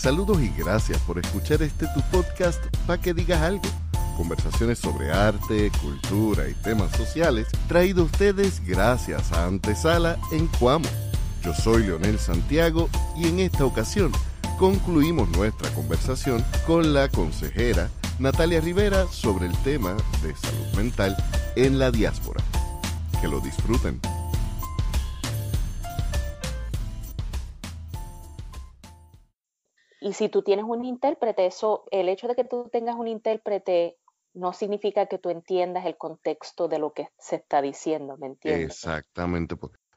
Saludos y gracias por escuchar este tu podcast para que digas algo. Conversaciones sobre arte, cultura y temas sociales traído a ustedes gracias a Antesala en Cuamo. Yo soy Leonel Santiago y en esta ocasión concluimos nuestra conversación con la consejera Natalia Rivera sobre el tema de salud mental en la diáspora. Que lo disfruten. Y si tú tienes un intérprete, eso, el hecho de que tú tengas un intérprete no significa que tú entiendas el contexto de lo que se está diciendo, ¿me entiendes? Exactamente.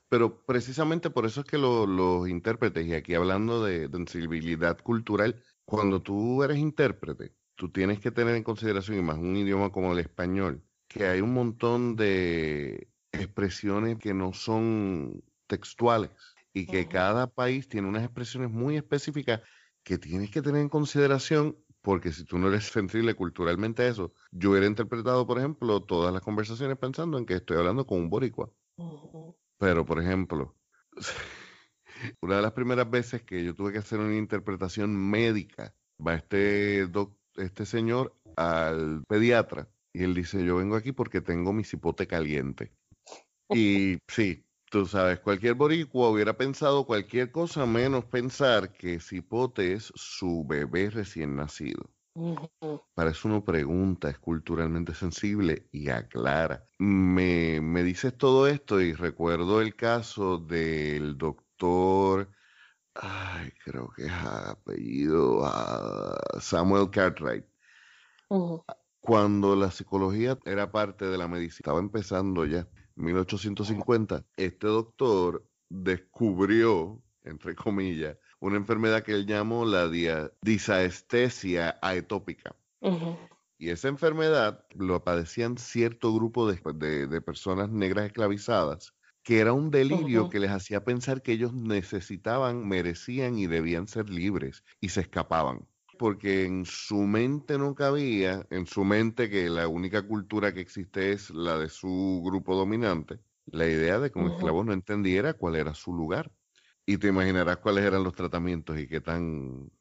Pero precisamente por eso es que los intérpretes, y aquí hablando de, sensibilidad cultural, cuando tú eres intérprete, tú tienes que tener en consideración, y más un idioma como el español, que hay un montón de expresiones que no son textuales y que cada país tiene unas expresiones muy específicas que tienes que tener en consideración porque si tú no eres sensible culturalmente a eso, yo hubiera interpretado, por ejemplo, todas las conversaciones pensando en que estoy hablando con un boricua. Pero, por ejemplo, una de las primeras veces que yo tuve que hacer una interpretación médica, va este, este señor al pediatra y él dice, yo vengo aquí porque tengo mi cipote caliente. Y sí, Tú sabes, cualquier boricua hubiera pensado cualquier cosa menos pensar que Cipote es su bebé recién nacido. Para eso uno pregunta, es culturalmente sensible y aclara. Me, me dices todo esto y recuerdo el caso del doctor, ay, creo que es apellido ah, Samuel Cartwright. Cuando la psicología era parte de la medicina, estaba empezando ya 1850, este doctor descubrió, entre comillas, una enfermedad que él llamó la disaestesia aetópica. Y esa enfermedad lo padecían cierto grupo de, personas negras esclavizadas, que era un delirio que les hacía pensar que ellos necesitaban, merecían y debían ser libres y se escapaban porque en su mente no cabía, en su mente que la única cultura que existe es la de su grupo dominante, la idea de que un esclavo no entendiera cuál era su lugar. Y te imaginarás cuáles eran los tratamientos y qué tan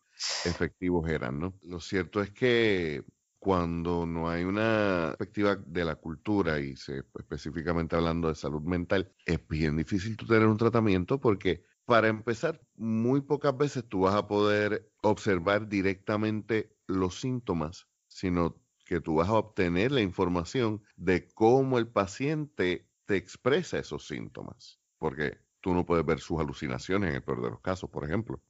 efectivos eran, ¿no? Lo cierto es que cuando no hay una perspectiva de la cultura y se, específicamente hablando de salud mental, es bien difícil tú tener un tratamiento porque para empezar, muy pocas veces tú vas a poder observar directamente los síntomas, sino que tú vas a obtener la información de cómo el paciente te expresa esos síntomas, porque tú no puedes ver sus alucinaciones en el peor de los casos, por ejemplo.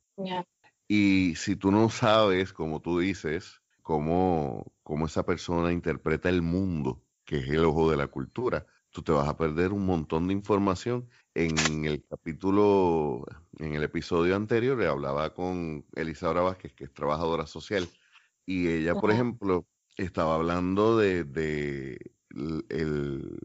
Y si tú no sabes, como tú dices, cómo, cómo esa persona interpreta el mundo, que es el ojo de la cultura, tú te vas a perder un montón de información. En el capítulo, en el episodio anterior, le hablaba con Elisa Vázquez, que es trabajadora social, y ella, por ejemplo, estaba hablando de, el,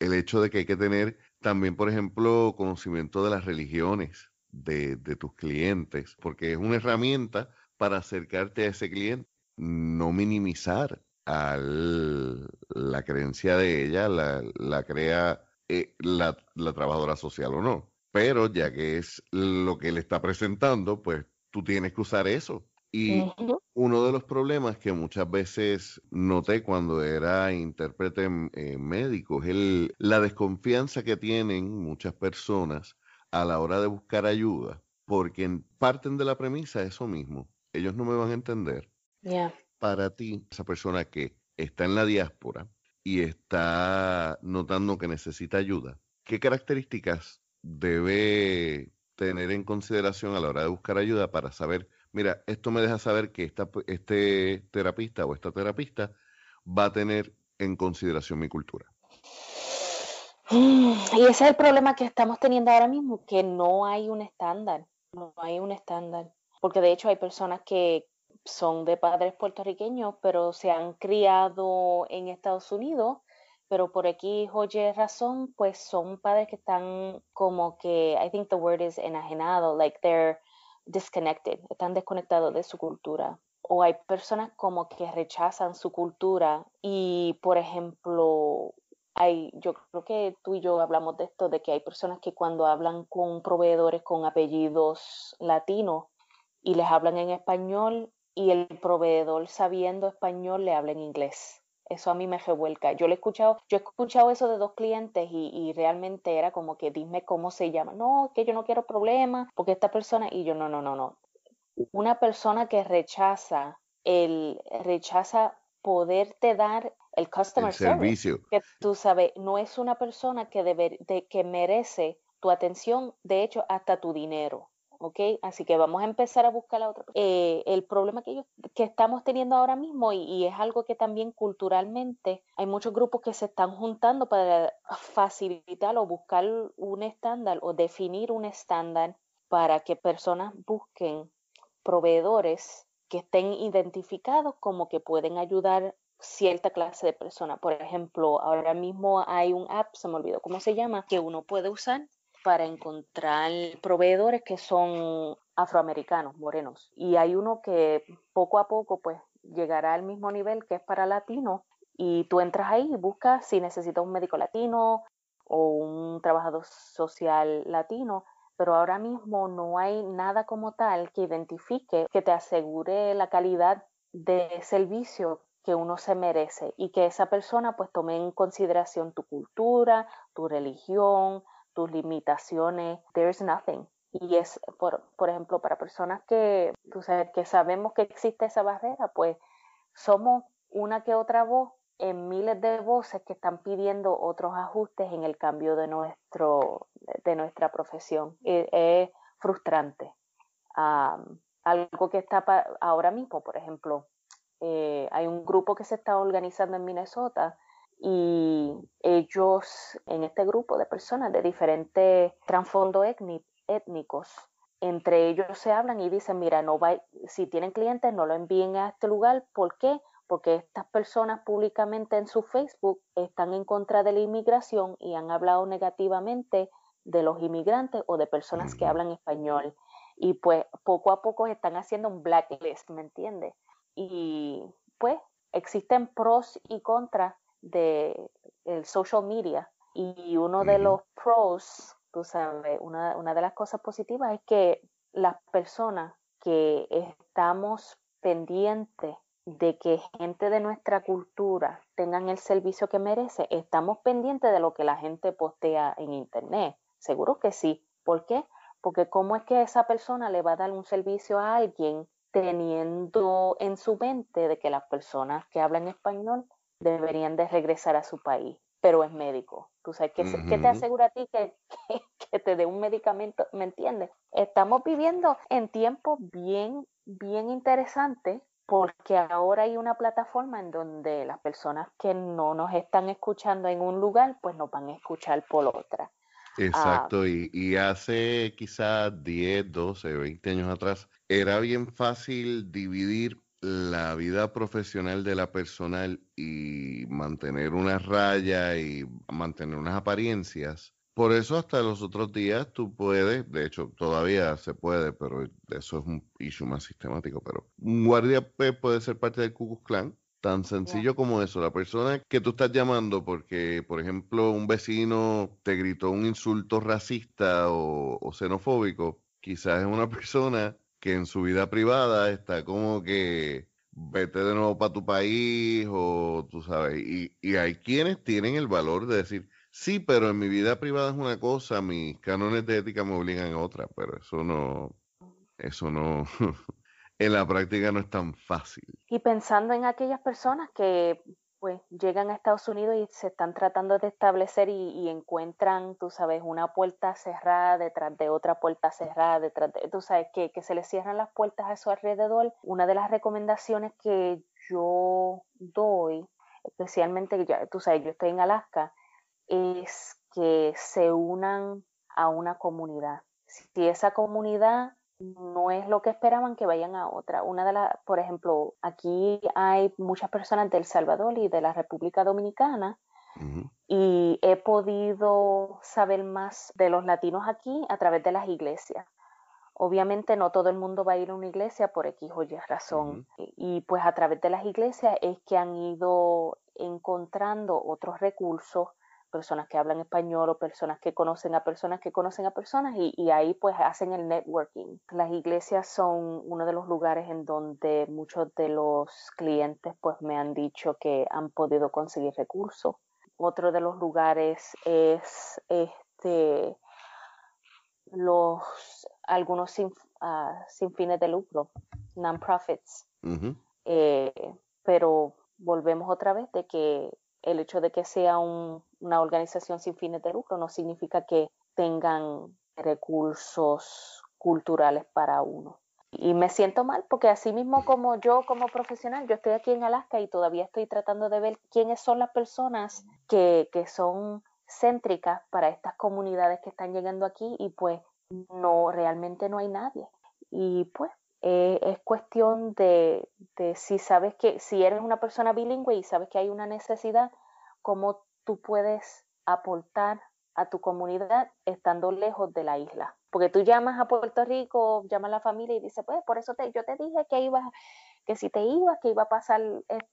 hecho de que hay que tener también, por ejemplo, conocimiento de las religiones de, de tus clientes, porque es una herramienta para acercarte a ese cliente, no minimizar a la creencia de ella, la, crea eh, la, trabajadora social o no. Pero ya que es lo que le está presentando, pues tú tienes que usar eso. Y uno de los problemas que muchas veces noté cuando era intérprete eh, médico es el, la desconfianza que tienen muchas personas a la hora de buscar ayuda, porque parten de la premisa eso mismo. Ellos no me van a entender para ti, esa persona que está en la diáspora y está notando que necesita ayuda, ¿qué características debe tener en consideración a la hora de buscar ayuda para saber, mira, esto me deja saber que esta, este terapista o esta terapista va a tener en consideración mi cultura? Y ese es el problema que estamos teniendo ahora mismo, que no hay un estándar, no hay un estándar, porque de hecho hay personas que, son de padres puertorriqueños, pero se han criado en Estados Unidos, pero por aquí, oye razón, pues son padres que están como que, I think the word is enajenado, like they're disconnected, están desconectados de su cultura. O hay personas como que rechazan su cultura y, por ejemplo, hay, yo creo que tú y yo hablamos de esto, de que hay personas que cuando hablan con proveedores con apellidos latinos, y les hablan en español y el proveedor sabiendo español le habla en inglés. Eso a mí me revuelca. Yo le he escuchado, yo he escuchado eso de dos clientes y, y, realmente era como que dime cómo se llama. No, que yo no quiero problemas porque esta persona y yo no, no, no, no. Una persona que rechaza el rechaza poderte dar el customer servicio. que tú sabes, no es una persona que debe, de, que merece tu atención, de hecho, hasta tu dinero. ¿Ok? Así que vamos a empezar a buscar la otra. Eh, el problema que, que estamos teniendo ahora mismo, y, es algo que también culturalmente hay muchos grupos que se están juntando para facilitar o buscar un estándar o definir un estándar para que personas busquen proveedores que estén identificados como que pueden ayudar cierta clase de persona. Por ejemplo, ahora mismo hay un app, se me olvidó cómo se llama, que uno puede usar para encontrar proveedores que son afroamericanos, morenos. Y hay uno que poco a poco pues llegará al mismo nivel que es para latinos y tú entras ahí y buscas si necesitas un médico latino o un trabajador social latino, pero ahora mismo no hay nada como tal que identifique, que te asegure la calidad de servicio que uno se merece y que esa persona pues tome en consideración tu cultura, tu religión, tus limitaciones, there's nothing. Y es, por, por ejemplo, para personas que, tú sabes, que sabemos que existe esa barrera, pues somos una que otra voz en miles de voces que están pidiendo otros ajustes en el cambio de, nuestro, de nuestra profesión. E, es, frustrante. algo que está ahora mismo, por ejemplo, eh, hay un grupo que se está organizando en Minnesota y ellos, en este grupo de personas de diferentes trasfondos étnicos, entre ellos se hablan y dicen, mira, no va, si tienen clientes, no lo envíen a este lugar. ¿Por qué? Porque estas personas públicamente en su Facebook están en contra de la inmigración y han hablado negativamente de los inmigrantes o de personas que hablan español. Y pues poco a poco están haciendo un blacklist, ¿me entiendes? Y pues existen pros y contras de el social media y uno de los pros, tú sabes, una, una de las cosas positivas es que las personas que estamos pendientes de que gente de nuestra cultura tengan el servicio que merece, estamos pendientes de lo que la gente postea en internet. Seguro que sí. ¿Por qué? Porque cómo es que esa persona le va a dar un servicio a alguien teniendo en su mente de que las personas que hablan español deberían de regresar a su país, pero es médico. Tú sabes, ¿qué, te asegura a ti que, que, te dé un medicamento? ¿Me entiendes? Estamos viviendo en tiempos bien, bien interesantes porque ahora hay una plataforma en donde las personas que no nos están escuchando en un lugar, pues nos van a escuchar por otra. Exacto, y, y, hace quizás 10, 12, 20 años atrás, era bien fácil dividir la vida profesional de la personal y mantener una raya y mantener unas apariencias. Por eso hasta los otros días tú puedes, de hecho todavía se puede, pero eso es un issue más sistemático, pero un guardia puede ser parte del Ku Klux Klan, tan sencillo como eso. La persona que tú estás llamando porque, por ejemplo, un vecino te gritó un insulto racista o, o xenofóbico, quizás es una persona que en su vida privada está como que vete de nuevo para tu país o tú sabes, y, y hay quienes tienen el valor de decir, sí, pero en mi vida privada es una cosa, mis cánones de ética me obligan a otra, pero eso no, eso no, en la práctica no es tan fácil. Y pensando en aquellas personas que pues llegan a Estados Unidos y se están tratando de establecer y, encuentran, tú sabes, una puerta cerrada detrás de otra puerta cerrada, detrás de, tú sabes, que, que se les cierran las puertas a su alrededor. Una de las recomendaciones que yo doy, especialmente, ya, tú sabes, yo estoy en Alaska, es que se unan a una comunidad. Si esa comunidad no es lo que esperaban que vayan a otra. Una de las, por ejemplo, aquí hay muchas personas del Salvador y de la República Dominicana y he podido saber más de los latinos aquí a través de las iglesias. Obviamente no todo el mundo va a ir a una iglesia por X o Y razón. y, pues a través de las iglesias es que han ido encontrando otros recursos personas que hablan español o personas que conocen a personas que conocen a personas y, y, ahí pues hacen el networking. Las iglesias son uno de los lugares en donde muchos de los clientes pues me han dicho que han podido conseguir recursos. Otro de los lugares es este los algunos sin, ah, sin fines de lucro, non-profits. Eh, pero volvemos otra vez de que el hecho de que sea una organización sin fines de lucro no significa que tengan recursos culturales para uno. Y me siento mal porque así mismo como yo como profesional, yo estoy aquí en Alaska y todavía estoy tratando de ver quiénes son las personas que, que son céntricas para estas comunidades que están llegando aquí y pues no, realmente no hay nadie. Y pues eh, es cuestión de, de, si sabes que, si eres una persona bilingüe y sabes que hay una necesidad, cómo tú puedes aportar a tu comunidad estando lejos de la isla. Porque tú llamas a Puerto Rico, llamas a la familia y dices, pues por eso te, yo te dije que ibas, que si te ibas, que iba a pasar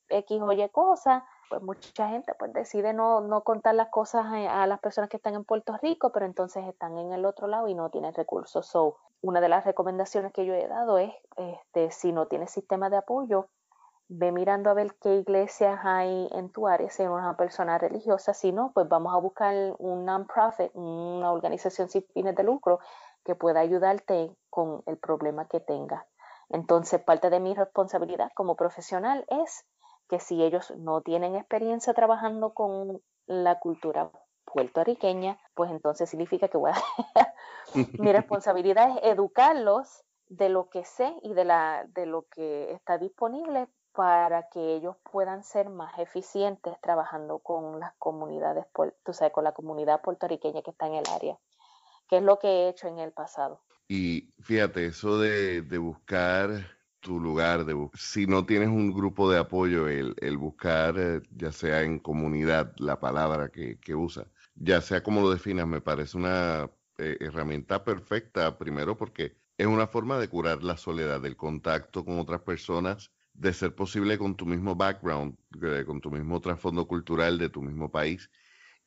X o Y cosas, pues mucha gente pues decide no, no contar las cosas a, las personas que están en Puerto Rico, pero entonces están en el otro lado y no tienen recursos. So, una de las recomendaciones que yo he dado es, este, si no tienes sistema de apoyo, ve mirando a ver qué iglesias hay en tu área, si eres una persona religiosa, si no, pues vamos a buscar un non-profit, una organización sin fines de lucro que pueda ayudarte con el problema que tengas. Entonces, parte de mi responsabilidad como profesional es que si ellos no tienen experiencia trabajando con la cultura puertorriqueña, pues entonces significa que voy a... mi responsabilidad es educarlos de lo que sé y de, la, de lo que está disponible para que ellos puedan ser más eficientes trabajando con las comunidades, tú sabes, con la comunidad puertorriqueña que está en el área, que es lo que he hecho en el pasado. Y fíjate, eso de, de buscar tu lugar, de si no tienes un grupo de apoyo, el, el buscar, eh, ya sea en comunidad, la palabra que, que usa, ya sea como lo definas, me parece una eh, herramienta perfecta, primero porque es una forma de curar la soledad, del contacto con otras personas, de ser posible con tu mismo background, con tu mismo trasfondo cultural de tu mismo país,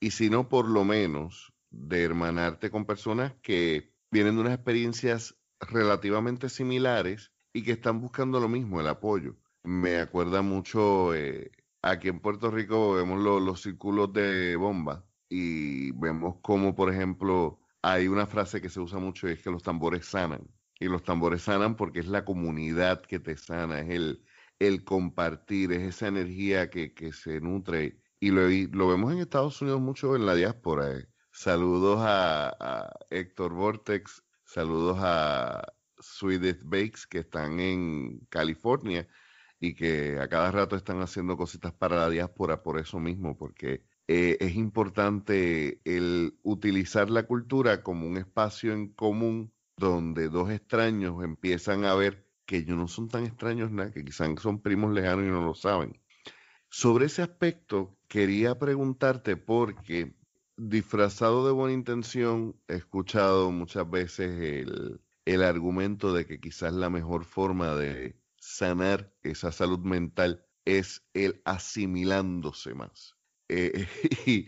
y si no, por lo menos de hermanarte con personas que vienen de unas experiencias relativamente similares y que están buscando lo mismo, el apoyo. Me acuerda mucho, eh, aquí en Puerto Rico vemos los círculos de bomba y vemos como, por ejemplo, hay una frase que se usa mucho y es que los tambores sanan. Y los tambores sanan porque es la comunidad que te sana, es el, el compartir, es esa energía que, que se nutre. Y lo, lo, vemos en Estados Unidos mucho en la diáspora. Eh. Saludos a, a Héctor Vortex, saludos a, Swedish Bakes que están en California y que a cada rato están haciendo cositas para la diáspora por eso mismo, porque eh, es importante el utilizar la cultura como un espacio en común donde dos extraños empiezan a ver que ellos no son tan extraños nada, que quizás son primos lejanos y no lo saben. Sobre ese aspecto quería preguntarte porque disfrazado de buena intención he escuchado muchas veces el, el argumento de que quizás la mejor forma de sanar esa salud mental es el asimilándose más. Eh, y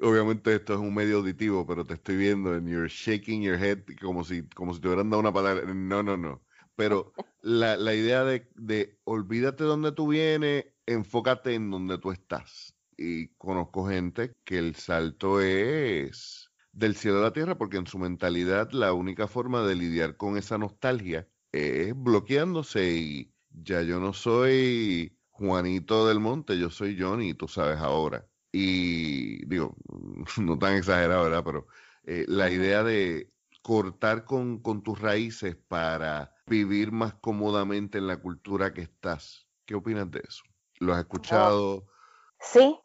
obviamente esto es un medio auditivo, pero te estoy viendo en you're shaking your head como si, como si te hubieran dado una palabra. No, no, no. Pero la, la idea de, de olvídate donde tú vienes, enfócate en donde tú estás. Y conozco gente que el salto es del cielo a la tierra, porque en su mentalidad la única forma de lidiar con esa nostalgia es bloqueándose y ya yo no soy Juanito del Monte, yo soy Johnny, tú sabes ahora. Y digo, no tan exagerado, ¿verdad? Pero eh, la idea de cortar con, con tus raíces para vivir más cómodamente en la cultura que estás. ¿Qué opinas de eso? ¿Lo has escuchado? Sí,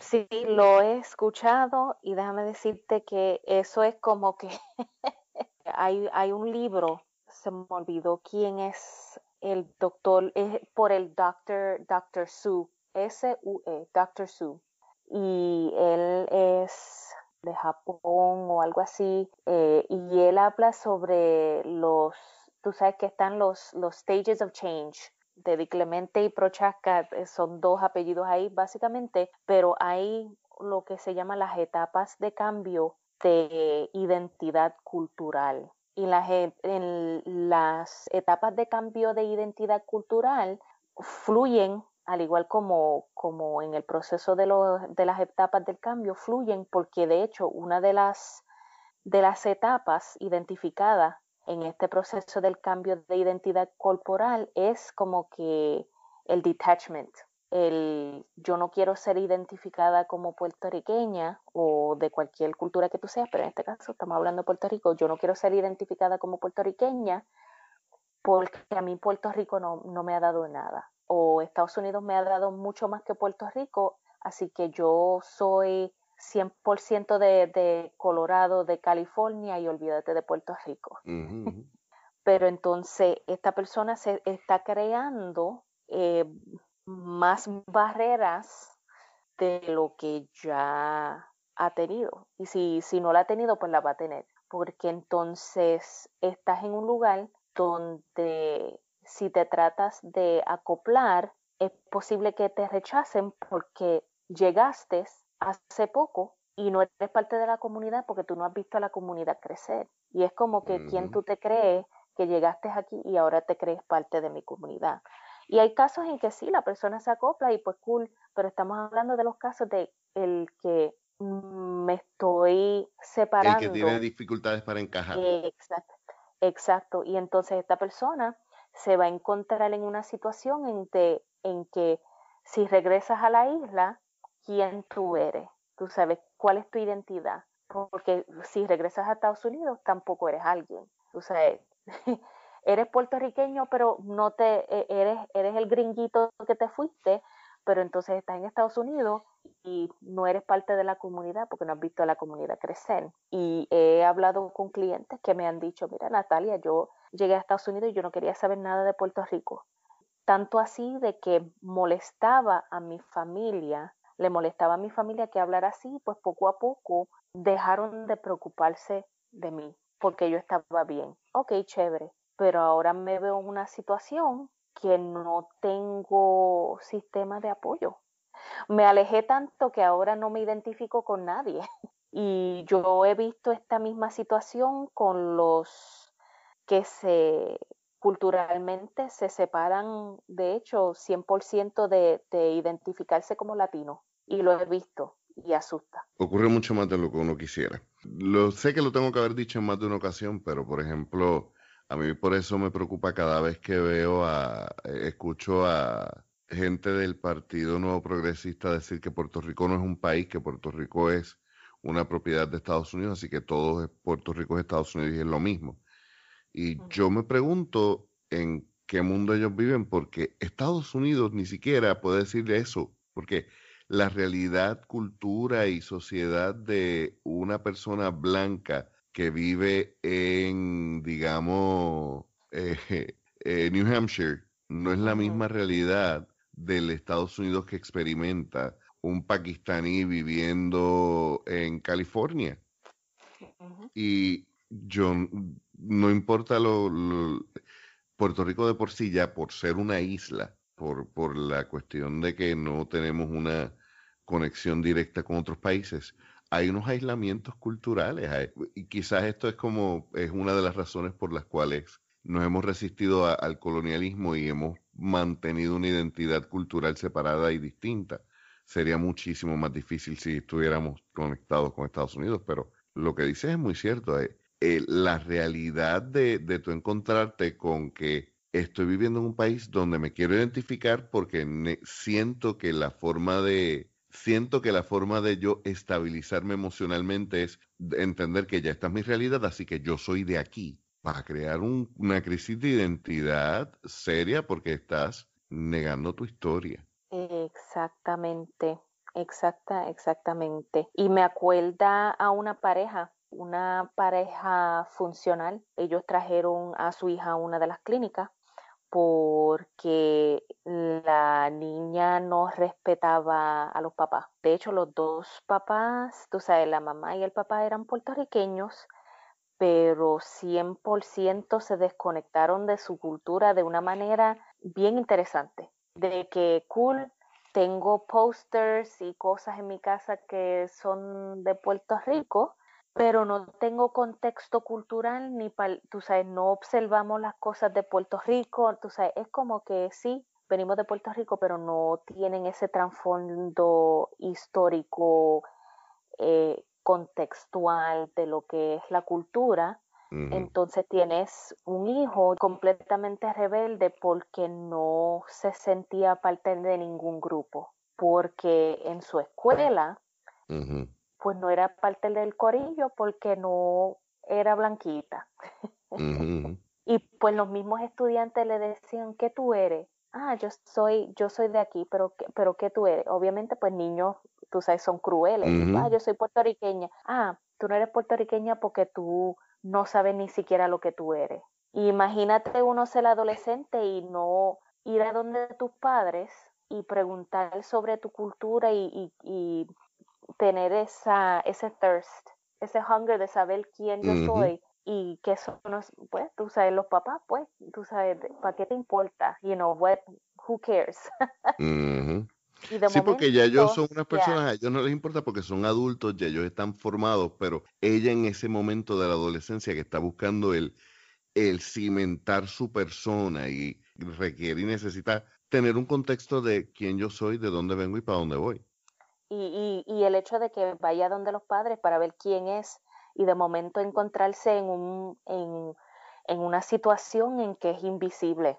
Sí, lo he escuchado y déjame decirte que eso es como que hay, hay un libro, se me olvidó quién es el doctor, es por el doctor, Dr. Su, S-U-E, Dr. Su. Y él es de Japón o algo así, eh, y él habla sobre los, tú sabes que están los, los stages of change, de Clemente y Prochaska eh, son dos apellidos ahí básicamente, pero hay lo que se llama las etapas de cambio de identidad cultural. Y las, e, las etapas de cambio de identidad cultural fluyen, al igual como, como en el proceso de, de las etapas del cambio, fluyen porque de hecho una de las, de las etapas identificadas en este proceso del cambio de identidad corporal es como que el detachment, el yo no quiero ser identificada como puertorriqueña o de cualquier cultura que tú seas, pero en este caso estamos hablando de Puerto Rico, yo no quiero ser identificada como puertorriqueña porque a mí Puerto Rico no, no me ha dado nada. O Estados Unidos me ha dado mucho más que Puerto Rico, así que yo soy 100% de, de Colorado, de California y olvídate de Puerto Rico. Pero entonces esta persona se está creando eh, más barreras de lo que ya ha tenido. Y si, si no la ha tenido, pues la va a tener. Porque entonces estás en un lugar donde si te tratas de acoplar, es posible que te rechacen porque llegaste hace poco y no eres parte de la comunidad porque tú no has visto a la comunidad crecer. Y es como que quien tú te crees que llegaste aquí y ahora te crees parte de mi comunidad. Y hay casos en que sí, la persona se acopla y pues cool, pero estamos hablando de los casos de el que me estoy separando. El que tiene dificultades para encajar. Exacto, exacto. Y entonces esta persona se va a encontrar en una situación en, en que si regresas a la isla, ¿quién tú eres? Tú sabes cuál es tu identidad. Porque si regresas a Estados Unidos, tampoco eres alguien. Tú sabes, eres puertorriqueño, pero no te e, eres eres el gringuito que te fuiste, pero entonces estás en Estados Unidos y no eres parte de la comunidad porque no has visto a la comunidad crecer. Y he hablado con clientes que me han dicho, mira Natalia, yo llegué a Estados Unidos y yo no quería saber nada de Puerto Rico. Tanto así de que molestaba a mi familia, le molestaba a mi familia que hablara así, pues poco a poco dejaron de preocuparse de mí porque yo estaba bien. Ok, chévere pero ahora me veo en una situación que no tengo sistema de apoyo. Me alejé tanto que ahora no me identifico con nadie. Y yo he visto esta misma situación con los que se culturalmente se separan, de hecho, 100% de, de identificarse como latino. Y lo he visto y asusta. Ocurre mucho más de lo que uno quisiera. Lo sé que lo tengo que haber dicho en más de una ocasión, pero por ejemplo, a mí por eso me preocupa cada vez que veo a, eh, escucho a gente del Partido Nuevo Progresista decir que Puerto Rico no es un país, que Puerto Rico es una propiedad de Estados Unidos, así que todo es Puerto Rico es Estados Unidos y es lo mismo. Y yo me pregunto en qué mundo ellos viven, porque Estados Unidos ni siquiera puede decir eso, porque la realidad, cultura y sociedad de una persona blanca que vive en, digamos, eh, eh, New Hampshire, no es la misma realidad del Estados Unidos que experimenta un pakistaní viviendo en California. Y yo, no importa lo, Puerto Rico de por sí ya, por ser una isla, por, por la cuestión de que no tenemos una conexión directa con otros países, hay unos aislamientos culturales y quizás esto es como es una de las razones por las cuales nos hemos resistido al colonialismo y hemos mantenido una identidad cultural separada y distinta. Sería muchísimo más difícil si estuviéramos conectados con Estados Unidos, pero lo que dices es muy cierto. Eh, eh, la realidad de, de tu encontrarte con que estoy viviendo en un país donde me quiero identificar porque siento que la forma de, siento que la forma de yo estabilizarme emocionalmente es entender que ya esta es mi realidad, así que yo soy de aquí, para crear una crisis de identidad seria porque estás negando tu historia. Exactamente, exacta, exactamente. Y me acuerda a una pareja, una pareja funcional. Ellos trajeron a su hija a una de las clínicas porque la niña no respetaba a los papás. De hecho, los dos papás, tú sabes, la mamá y el papá eran puertorriqueños, pero 100% se desconectaron de su cultura de una manera bien interesante. De que cool, tengo posters y cosas en mi casa que son de Puerto Rico, pero no tengo contexto cultural ni, tú sabes, no observamos las cosas de Puerto Rico, tú sabes, es como que sí, venimos de Puerto Rico, pero no tienen ese trasfondo histórico, eh, contextual de lo que es la cultura. Entonces tienes un hijo completamente rebelde porque no se sentía parte de ningún grupo, porque en su escuela, pues no era parte del corillo porque no era blanquita. y pues los mismos estudiantes le decían, ¿qué tú eres? Ah, yo soy, yo soy de aquí, pero, pero ¿qué tú eres? Obviamente, pues niños, tú sabes, son crueles. Ah, yo soy puertorriqueña. Ah, tú no eres puertorriqueña porque tú no sabes ni siquiera lo que tú eres. Imagínate uno ser adolescente y no ir a donde tus padres y preguntar sobre tu cultura y, y, tener esa, ese thirst, ese hunger de saber quién yo soy y que son, pues, tú sabes, los papás, pues, tú sabes, ¿para qué te importa? You know, what, who cares? sí, porque ya ellos son unas personas, a ellos no les importa porque son adultos, ya ellos están formados, pero ella en ese momento de la adolescencia que está buscando el, el cimentar su persona y requiere y necesita tener un contexto de quién yo soy, de dónde vengo y para dónde voy. Y, y, y el hecho de que vaya donde los padres para ver quién es y de momento encontrarse en, un, en, en una situación en que es invisible.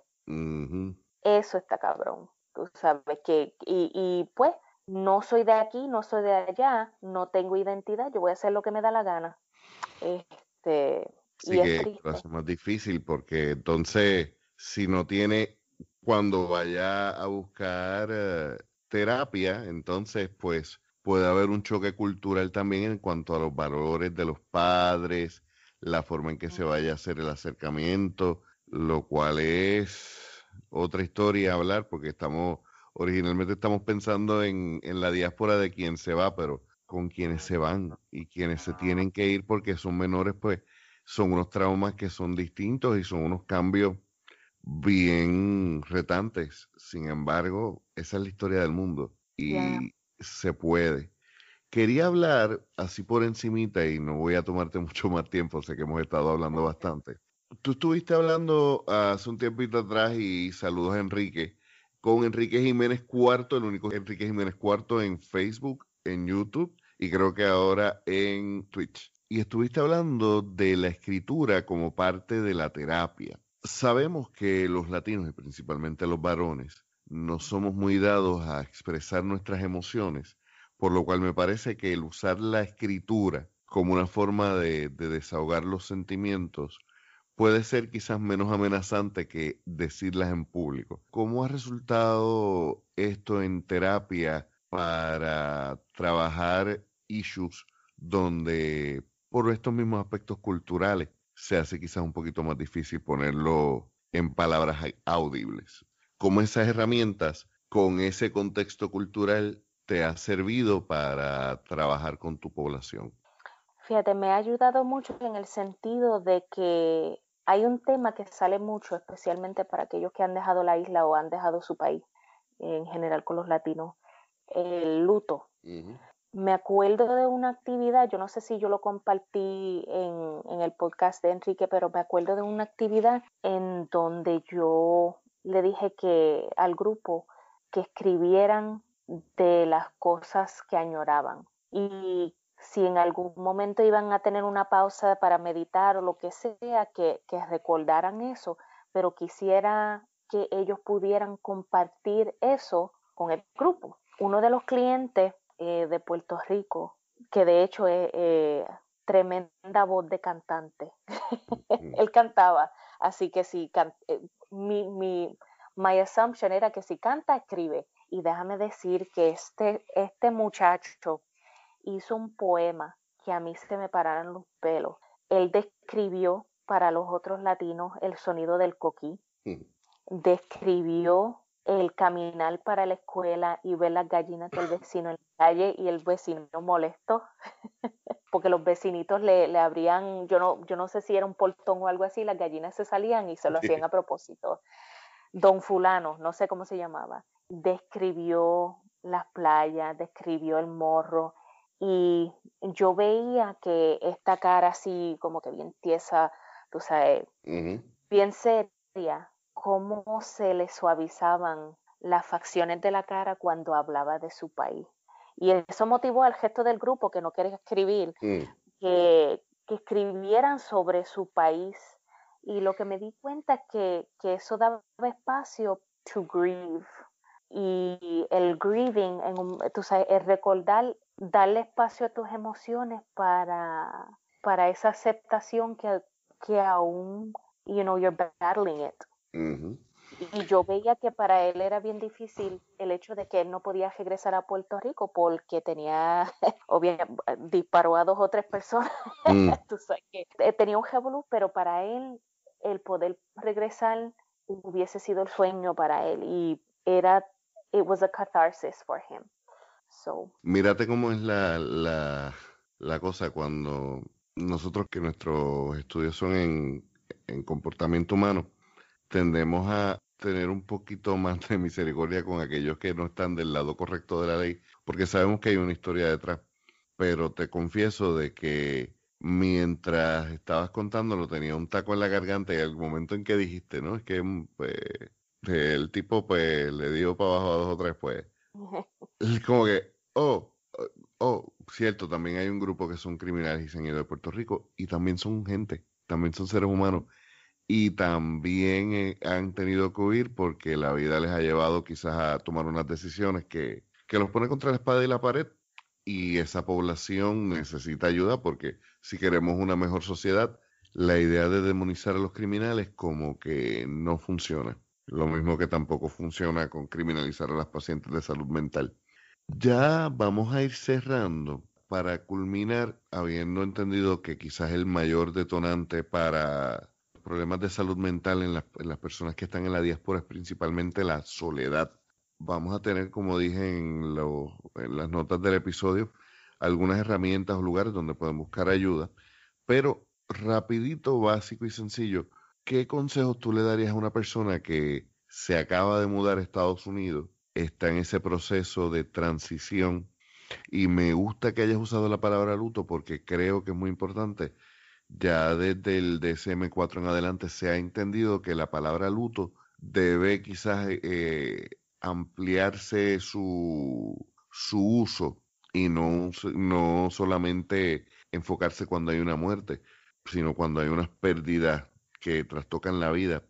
Eso está cabrón tú sabes que, y, y pues no soy de aquí, no soy de allá, no tengo identidad, yo voy a hacer lo que me da la gana. Este, sí y que lo hace más difícil porque entonces si no tiene cuando vaya a buscar eh, terapia, entonces pues puede haber un choque cultural también en cuanto a los valores de los padres, la forma en que se vaya a hacer el acercamiento, lo cual es otra historia a hablar porque estamos, originalmente estamos pensando en, en la diáspora de quien se va, pero con quienes se van y quienes se tienen que ir porque son menores, pues son unos traumas que son distintos y son unos cambios bien retantes. Sin embargo, esa es la historia del mundo y se puede. Quería hablar así por encimita y no voy a tomarte mucho más tiempo, sé que hemos estado hablando bastante tú estuviste hablando hace un tiempito atrás y saludos a Enrique, con Enrique Jiménez Cuarto, el único Enrique Jiménez Cuarto en Facebook, en YouTube y creo que ahora en Twitch. Y estuviste hablando de la escritura como parte de la terapia. Sabemos que los latinos y principalmente los varones no somos muy dados a expresar nuestras emociones, por lo cual me parece que el usar la escritura como una forma de, de desahogar los sentimientos puede ser quizás menos amenazante que decirlas en público. ¿Cómo ha resultado esto en terapia para trabajar issues donde por estos mismos aspectos culturales se hace quizás un poquito más difícil ponerlo en palabras audibles? ¿Cómo esas herramientas con ese contexto cultural te ha servido para trabajar con tu población? Fíjate, me ha ayudado mucho en el sentido de que hay un tema que sale mucho, especialmente para aquellos que han dejado la isla o han dejado su país, en general con los latinos, el luto. Me acuerdo de una actividad, yo no sé si yo lo compartí en, el podcast de Enrique, pero me acuerdo de una actividad en donde yo le dije que al grupo que escribieran de las cosas que añoraban y si en algún momento iban a tener una pausa para meditar o lo que sea, que, recordaran eso, pero quisiera que ellos pudieran compartir eso con el grupo. Uno de los clientes eh, de Puerto Rico, que de hecho es eh, tremenda voz de cantante, él cantaba, así que si eh, mi, mi my assumption era que si canta, escribe. Y déjame decir que este, este muchacho hizo un poema que a mí se me pararon los pelos. Él describió para los otros latinos el sonido del coquí, describió el caminar para la escuela y ver las gallinas del vecino en la calle y el vecino molesto, porque los vecinitos le, le abrían, yo no, yo no sé si era un portón o algo así, las gallinas se salían y se lo hacían a propósito. Don fulano, no sé cómo se llamaba. describió las playas, describió el morro y yo veía que esta cara así como que bien tiesa, tú sabes, bien seria, cómo se le suavizaban las facciones de la cara cuando hablaba de su país. Y eso motivó al gesto del grupo que no quería escribir, mm. que, que, escribieran sobre su país. Y lo que me di cuenta es que, que eso daba espacio to grieve. Y el grieving, en tú sabes, el recordar, darle espacio a tus emociones para, para esa aceptación que, que aún, you know, you're battling it. Y yo veía que para él era bien difícil el hecho de que él no podía regresar a Puerto Rico porque tenía, obviamente, disparó a dos o tres personas. Mm. Eh, tenía un revolú, pero para él el poder regresar hubiese sido el sueño para él y era, it was a catharsis for him. So. Mírate cómo es la, la, la cosa cuando nosotros que nuestros estudios son en, en comportamiento humano, tendemos a tener un poquito más de misericordia con aquellos que no están del lado correcto de la ley, porque sabemos que hay una historia detrás. Pero te confieso de que mientras estabas contándolo tenía un taco en la garganta y al momento en que dijiste, ¿no? Es que mm, pues, el tipo pues le dio para abajo a dos o tres, pues. como que, oh, oh, oh, cierto, también hay un grupo que son criminales y se han ido de Puerto Rico y también son gente, también son seres humanos y también eh, han tenido que huir porque la vida les ha llevado quizás a tomar unas decisiones que, que los pone contra la espada y la pared y esa población necesita ayuda porque si queremos una mejor sociedad, la idea de demonizar a los criminales como que no funciona. Lo mismo que tampoco funciona con criminalizar a las pacientes de salud mental. Ya vamos a ir cerrando para culminar, habiendo entendido que quizás el mayor detonante para problemas de salud mental en, las personas que están en la diáspora es principalmente la soledad. Vamos a tener, como dije en, las notas del episodio, algunas herramientas o lugares donde pueden buscar ayuda, pero rapidito, básico y sencillo, ¿qué consejos tú le darías a una persona que se acaba de mudar a Estados Unidos, está en ese proceso de transición? Y me gusta que hayas usado la palabra luto porque creo que es muy importante ya desde el DSM-4 en adelante se ha entendido que la palabra luto debe quizás eh, ampliarse su, su uso y no, no solamente enfocarse cuando hay una muerte, sino cuando hay unas pérdidas que trastocan la vida.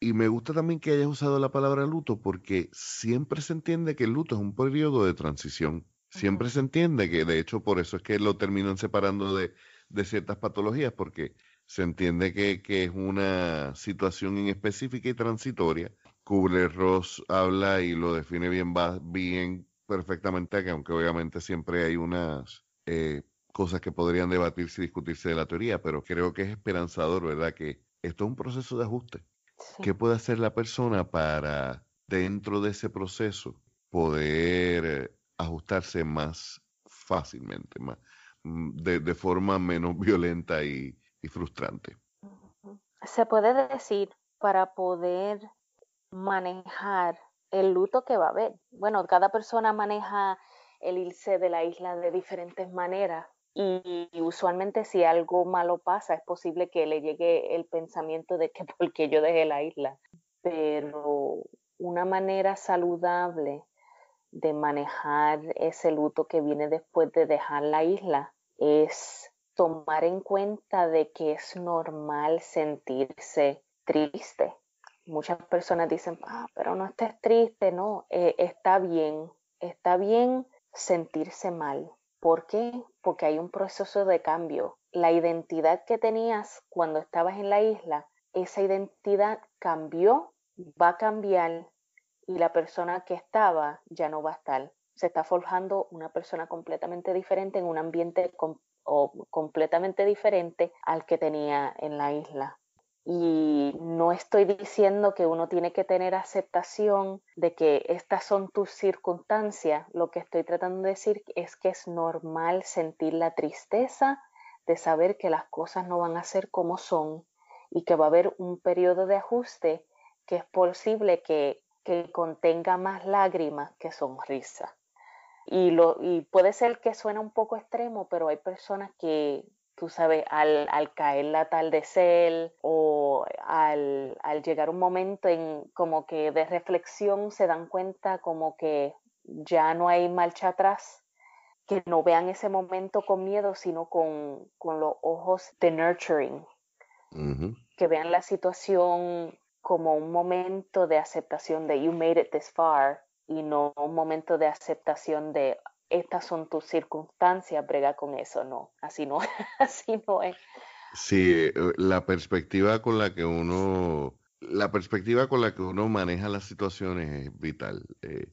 Y me gusta también que hayas usado la palabra luto porque siempre se entiende que el luto es un periodo de transición. Siempre se entiende que, de hecho, por eso es que lo terminan separando de, de ciertas patologías, porque se entiende que, es una situación en específica y transitoria. Kubler-Ross habla y lo define bien, bien perfectamente, que aunque obviamente siempre hay unas eh, cosas que podrían debatirse y discutirse de la teoría, pero creo que es esperanzador, ¿verdad? Que esto es un proceso de ajuste. ¿Qué puede hacer la persona para, dentro de ese proceso, poder eh, ajustarse más fácilmente, más, Mm, de, forma menos violenta y, frustrante. Se puede decir para poder manejar el luto que va a haber. Bueno, cada persona maneja el irse de la isla de diferentes maneras y, usualmente si algo malo pasa es posible que le llegue el pensamiento de que porque yo dejé la isla. Pero una manera saludable de manejar ese luto que viene después de dejar la isla es tomar en cuenta de que es normal sentirse triste. Muchas personas dicen, ah, pero no estés triste, no, eh, está bien, está bien sentirse mal. ¿Por qué? Porque hay un proceso de cambio. La identidad que tenías cuando estabas en la isla, esa identidad cambió, va a cambiar y la persona que estaba ya no va a estar se está forjando una persona completamente diferente en un ambiente completamente diferente al que tenía en la isla. Y no estoy diciendo que uno tiene que tener aceptación de que estas son tus circunstancias. Lo que estoy tratando de decir es que es normal sentir la tristeza de saber que las cosas no van a ser como son y que va a haber un periodo de ajuste que es posible que que contenga más lágrimas que sonrisa. Y, lo, y puede ser que suene un poco extremo, pero hay personas que, tú sabes, al, al caer el atardecer o al, al, llegar un momento en como que de reflexión se dan cuenta como que ya no hay marcha atrás, que no vean ese momento con miedo, sino con, con los ojos de nurturing, que vean la situación como un momento de aceptación de you made it this far y no un momento de aceptación de estas son tus circunstancias, brega con eso, no, así no, así no es. Sí, eh, la perspectiva con la que uno, la perspectiva con la que uno maneja las situaciones es vital. Eh,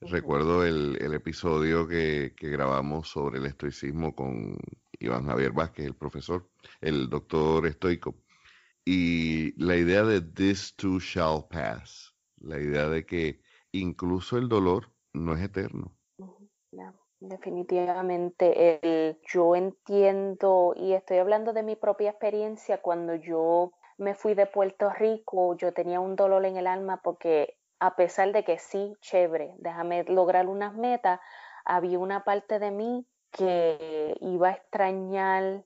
recuerdo el, el episodio que, que, grabamos sobre el estoicismo con Iván Javier Vázquez, el profesor, el doctor estoico, y la idea de this too shall pass, la idea de que incluso el dolor no es eterno. definitivamente, el, yo entiendo y estoy hablando de mi propia experiencia cuando yo me fui de Puerto Rico, yo tenía un dolor en el alma porque a pesar de que sí, chévere, déjame lograr unas metas, había una parte de mí que iba a extrañar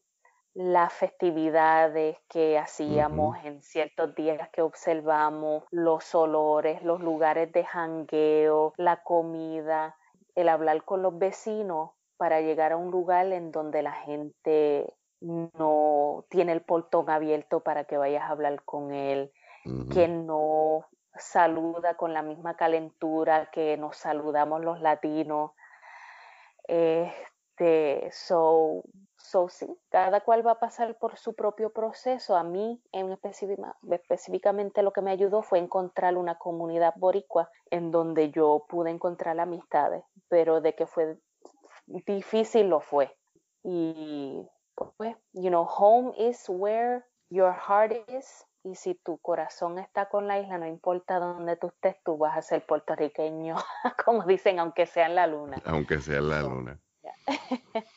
las festividades que hacíamos en ciertos días que observamos, los olores, los lugares de jangueo, la comida, el hablar con los vecinos para llegar a un lugar en donde la gente no tiene el portón abierto para que vayas a hablar con él, que no saluda con la misma calentura que nos saludamos los latinos. Este, so, So, sí, cada cual va a pasar por su propio proceso. A mí, en específicamente, lo que me ayudó fue encontrar una comunidad boricua en donde yo pude encontrar amistades, pero de que fue difícil lo fue. Y, pues, you know, home is where your heart is. Y si tu corazón está con la isla, no importa dónde tú estés, tú vas a ser puertorriqueño, como dicen, aunque sea en la luna. Aunque sea en la luna.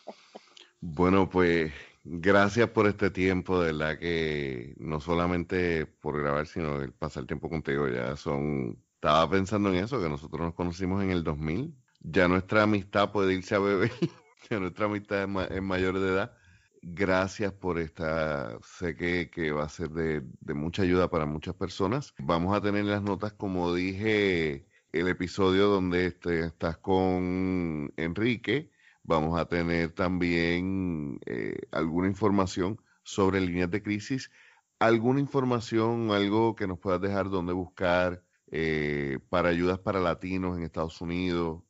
Bueno, pues gracias por este tiempo, de verdad que no solamente por grabar, sino el pasar tiempo contigo, ya son, estaba pensando en eso, que nosotros nos conocimos en el 2000, ya nuestra amistad puede irse a beber, ya nuestra amistad es, mayor de edad. Gracias por esta, sé que, que va a ser de, mucha ayuda para muchas personas. Vamos a tener las notas, como dije, el episodio donde este, estás con Enrique Vamos a tener también eh, alguna información sobre líneas de crisis, alguna información, algo que nos puedas dejar donde buscar eh, para ayudas para latinos en Estados Unidos.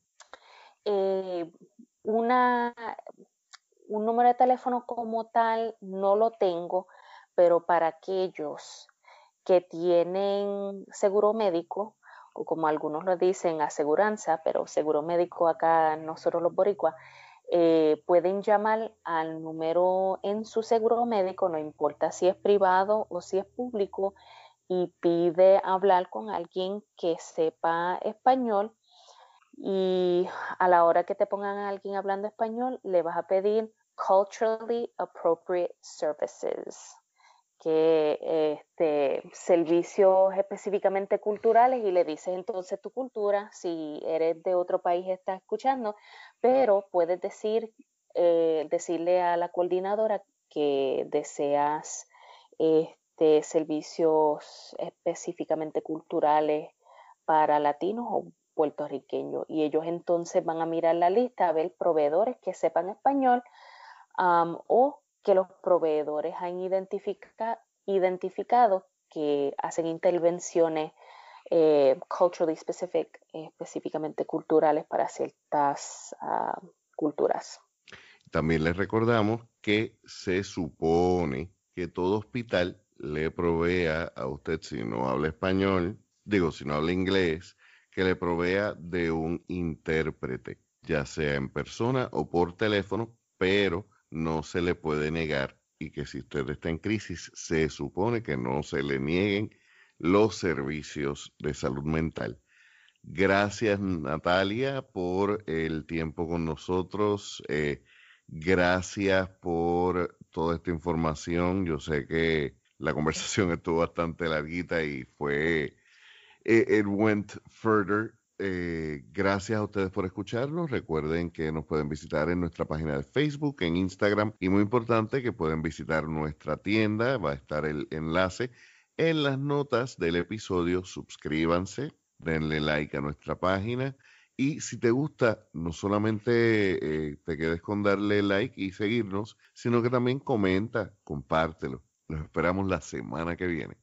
Eh, una, un número de teléfono como tal no lo tengo, pero para aquellos que tienen seguro médico, o como algunos lo dicen, aseguranza, pero seguro médico acá nosotros los boricuas, eh, pueden llamar al número en su seguro médico, no importa si es privado o si es público, y pide hablar con alguien que sepa español. Y a la hora que te pongan a alguien hablando español, le vas a pedir culturally appropriate services que este, servicios específicamente culturales y le dices entonces tu cultura, si eres de otro país estás escuchando, pero puedes decir, eh, decirle a la coordinadora que deseas este, servicios específicamente culturales para latinos o puertorriqueños. Y ellos entonces van a mirar la lista a ver proveedores que sepan español o que los proveedores han identificado que hacen intervenciones eh, culturally specific, específicamente culturales para ciertas ah, culturas. También les recordamos que se supone que todo hospital le provea a usted, si no habla español, digo, si no habla inglés, que le provea de un intérprete, ya sea en persona o por teléfono, pero no se le puede negar y que si usted está en crisis, se supone que no se le nieguen los servicios de salud mental. Gracias Natalia por el tiempo con nosotros. Eh, gracias por toda esta información. Yo sé que la conversación estuvo bastante larguita y fue eh, it went further. Eh, gracias a ustedes por escucharnos. Recuerden que nos pueden visitar en nuestra página de Facebook, en Instagram y muy importante que pueden visitar nuestra tienda. Va a estar el enlace en las notas del episodio. Suscríbanse, denle like a nuestra página. Y si te gusta, no solamente eh, te quedes con darle like y seguirnos, sino que también comenta, compártelo. Los esperamos la semana que viene.